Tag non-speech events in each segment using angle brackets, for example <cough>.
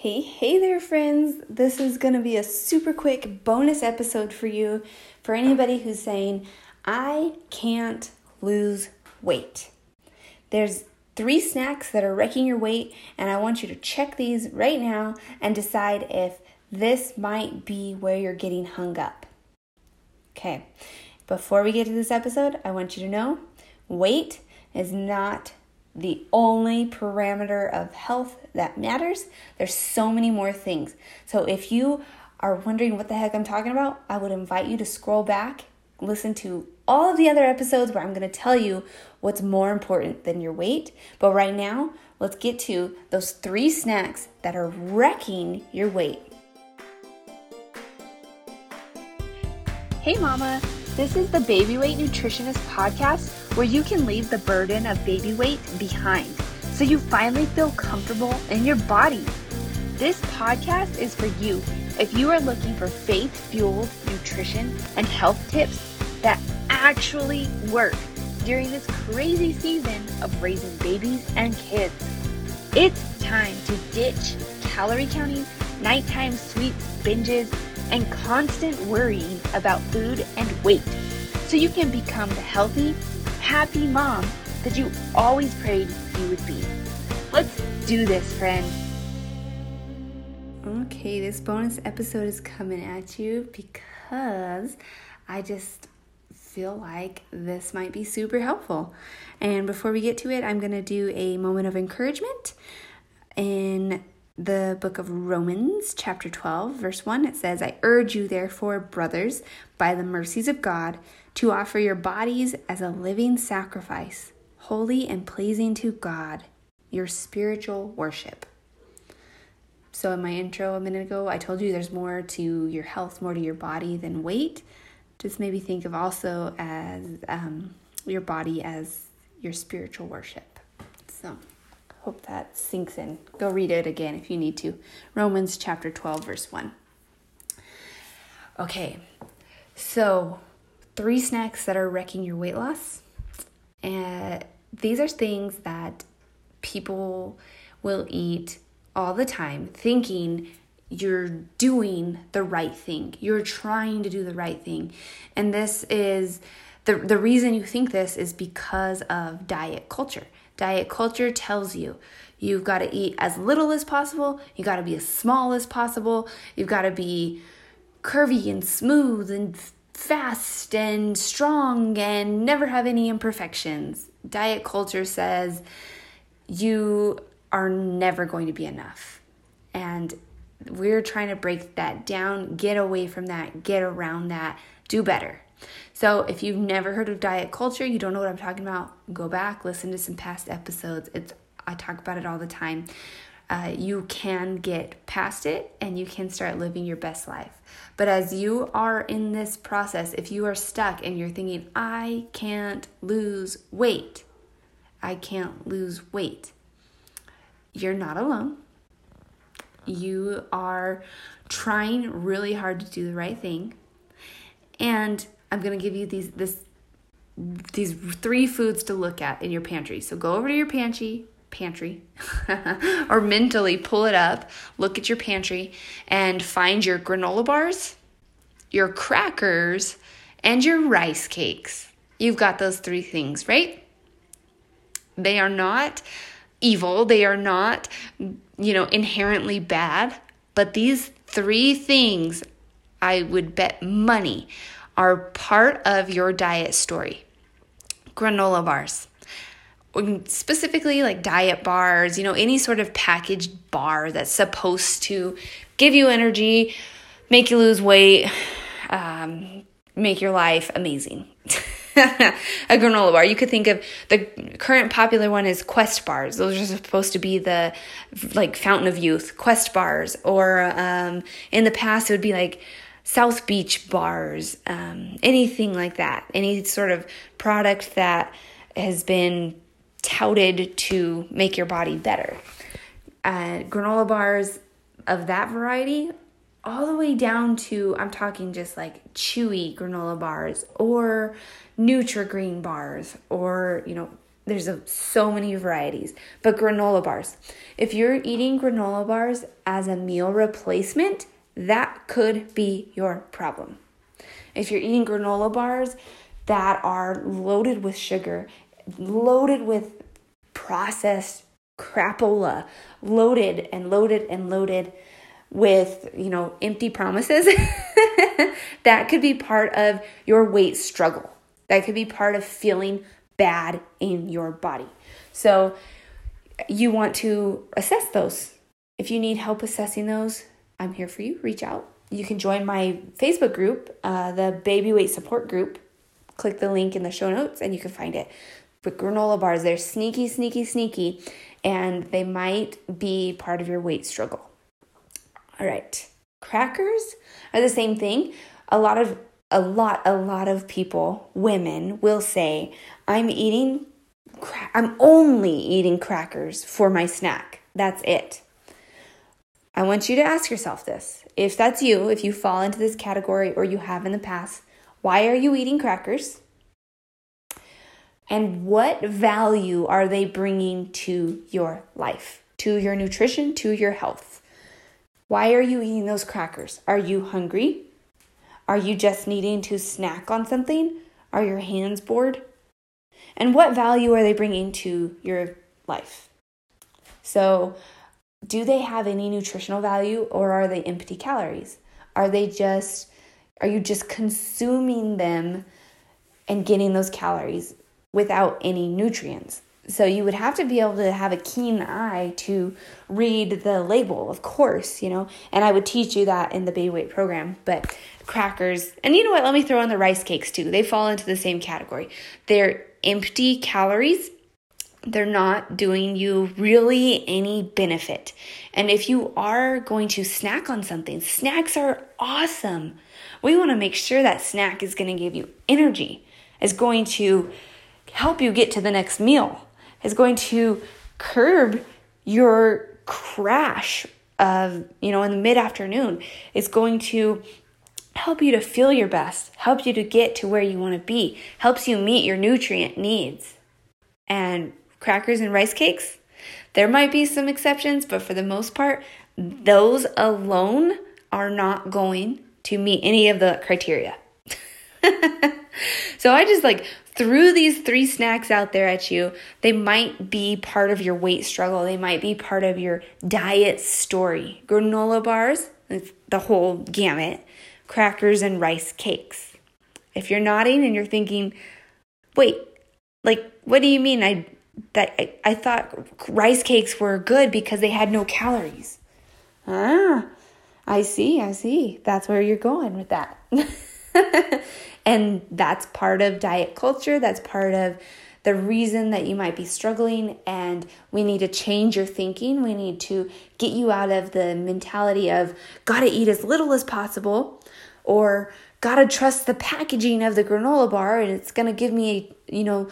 Hey, hey there, friends. This is going to be a super quick bonus episode for you for anybody who's saying, I can't lose weight. There's three snacks that are wrecking your weight, and I want you to check these right now and decide if this might be where you're getting hung up. Okay, before we get to this episode, I want you to know weight is not the only parameter of health that matters. There's so many more things. So if you are wondering what the heck I'm talking about, I would invite you to scroll back, listen to all of the other episodes where I'm going to tell you what's more important than your weight. But right now, let's get to those three snacks that are wrecking your weight. Hey, Mama. This is the Baby Weight Nutritionist podcast where you can leave the burden of baby weight behind so you finally feel comfortable in your body. This podcast is for you if you are looking for faith fueled nutrition and health tips that actually work during this crazy season of raising babies and kids. It's time to ditch calorie counting, nighttime sweets, binges, and constant worrying about food and weight so you can become the healthy, happy mom that you always prayed you would be. Let's do this, friend. Okay, this bonus episode is coming at you because I just feel like this might be super helpful. And before we get to it, I'm going to do a moment of encouragement. In the book of Romans, chapter 12, verse 1, it says, I urge you, therefore, brothers, by the mercies of God, to offer your bodies as a living sacrifice, holy and pleasing to God, your spiritual worship. So, in my intro a minute ago, I told you there's more to your health, more to your body than weight. Just maybe think of also as um, your body as your spiritual worship. So, hope that sinks in. Go read it again if you need to. Romans chapter 12, verse 1. Okay, so three snacks that are wrecking your weight loss. And these are things that people will eat all the time thinking you're doing the right thing. You're trying to do the right thing. And this is the the reason you think this is because of diet culture. Diet culture tells you you've got to eat as little as possible, you got to be as small as possible, you've got to be curvy and smooth and fast and strong and never have any imperfections. Diet culture says you are never going to be enough. And we're trying to break that down, get away from that, get around that, do better. So, if you've never heard of diet culture, you don't know what I'm talking about, go back, listen to some past episodes. It's I talk about it all the time. Uh, you can get past it and you can start living your best life. But as you are in this process, if you are stuck and you're thinking, I can't lose weight, I can't lose weight, you're not alone. You are trying really hard to do the right thing. And I'm going to give you these this these three foods to look at in your pantry. So go over to your pantry, pantry <laughs> or mentally pull it up, look at your pantry and find your granola bars, your crackers, and your rice cakes. You've got those three things, right? They are not evil, they are not, you know, inherently bad, but these three things I would bet money are part of your diet story. Granola bars, specifically like diet bars, you know, any sort of packaged bar that's supposed to give you energy, make you lose weight, um, make your life amazing. <laughs> <laughs> a granola bar. You could think of the current popular one is Quest bars. Those are supposed to be the like fountain of youth, Quest bars. Or um, in the past, it would be like South Beach bars, um, anything like that, any sort of product that has been touted to make your body better. Uh, granola bars of that variety, all the way down to, I'm talking just like chewy granola bars or Nutri-Grain bars or, you know, there's a, so many varieties. But granola bars. If you're eating granola bars as a meal replacement, that could be your problem. If you're eating granola bars that are loaded with sugar, loaded with processed crapola, loaded and loaded and loaded with, you know, empty promises, <laughs> that could be part of your weight struggle. That could be part of feeling bad in your body. So you want to assess those. If you need help assessing those, I'm here for you. Reach out. You can join my Facebook group, uh, the Baby Weight Support Group. Click the link in the show notes and you can find it. But granola bars, they're sneaky, sneaky, sneaky, and they might be part of your weight struggle. All right. Crackers are the same thing. A lot of a lot a lot of people, women will say, "I'm eating cra- I'm only eating crackers for my snack. That's it." I want you to ask yourself this. If that's you, if you fall into this category or you have in the past, why are you eating crackers? And what value are they bringing to your life, to your nutrition, to your health? Why are you eating those crackers? Are you hungry? Are you just needing to snack on something? Are your hands bored? And what value are they bringing to your life? So, do they have any nutritional value or are they empty calories? Are they just, are you just consuming them and getting those calories without any nutrients? So you would have to be able to have a keen eye to read the label, of course, you know, and I would teach you that in the baby weight program. But crackers, and you know what? Let me throw in the rice cakes too. They fall into the same category. They're empty calories. They're not doing you really any benefit. And if you are going to snack on something, snacks are awesome. We want to make sure that snack is going to give you energy, is going to help you get to the next meal is going to curb your crash of, you know, in the mid afternoon. It's going to help you to feel your best, help you to get to where you want to be, helps you meet your nutrient needs. And crackers and rice cakes, there might be some exceptions, but for the most part, those alone are not going to meet any of the criteria. <laughs> <laughs> so I just like threw these three snacks out there at you. They might be part of your weight struggle, they might be part of your diet story. Granola bars, the whole gamut, crackers, and rice cakes. If you're nodding and you're thinking, wait, like, what do you mean? I that I, I thought rice cakes were good because they had no calories. Ah, I see, I see. That's where you're going with that. <laughs> And that's part of diet culture. That's part of the reason that you might be struggling. And we need to change your thinking. We need to get you out of the mentality of gotta eat as little as possible or gotta trust the packaging of the granola bar and it's gonna give me, you know,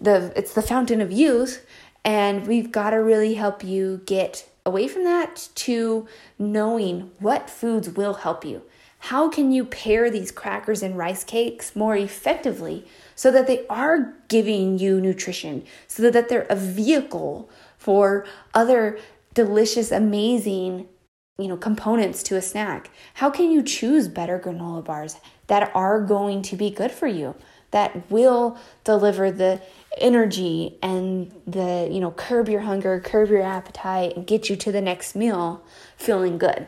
the it's the fountain of youth. And we've got to really help you get away from that to knowing what foods will help you. How can you pair these crackers and rice cakes more effectively so that they are giving you nutrition, so that they're a vehicle for other delicious, amazing, you know, components to a snack? How can you choose better granola bars that are going to be good for you, that will deliver the energy and the, you know, curb your hunger, curb your appetite, and get you to the next meal feeling good?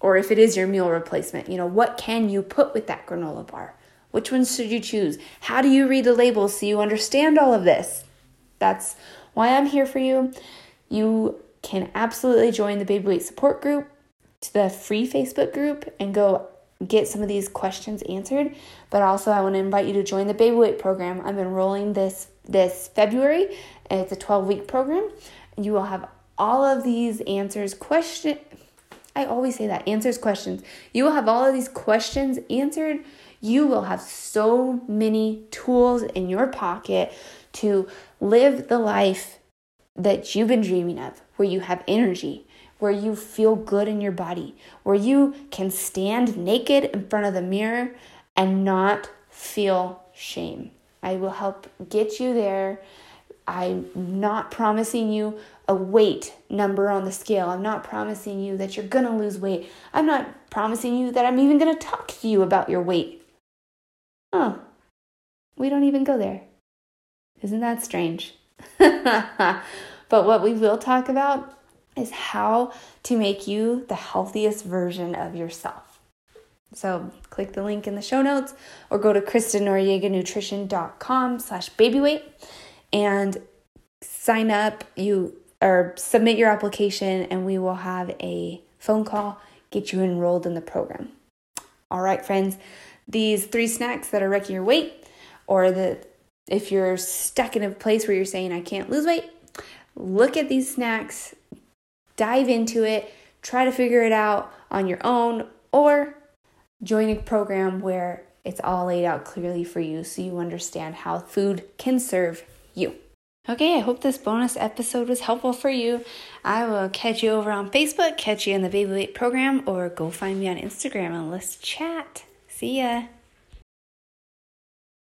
Or if it is your meal replacement, you know, what can you put with that granola bar? Which ones should you choose? How do you read the labels so you understand all of this? That's why I'm here for you. You can absolutely join the Baby Weight Support Group to the free Facebook group and go get some of these questions answered. But also, I want to invite you to join the Baby Weight program. I'm enrolling this this February. and It's a 12 week program. You will have all of these answers question I always say that answers questions. You will have all of these questions answered. You will have so many tools in your pocket to live the life that you've been dreaming of, where you have energy, where you feel good in your body, where you can stand naked in front of the mirror and not feel shame. I will help get you there I'm not promising you a weight number on the scale. I'm not promising you that you're going to lose weight. I'm not promising you that I'm even going to talk to you about your weight. Oh, we don't even go there. Isn't that strange? <laughs> but what we will talk about is how to make you the healthiest version of yourself. So click the link in the show notes or go to KristenNoriegaNutrition.com slash babyweight and sign up you or submit your application and we will have a phone call, get you enrolled in the program. All right, friends, these three snacks that are wrecking your weight or the if you're stuck in a place where you're saying I can't lose weight, look at these snacks, dive into it, try to figure it out on your own or join a program where it's all laid out clearly for you so you understand how food can serve you. Okay, I hope this bonus episode was helpful for you. I will catch you over on Facebook, catch you in the Baby Weight program, or go find me on Instagram and let's chat. See ya.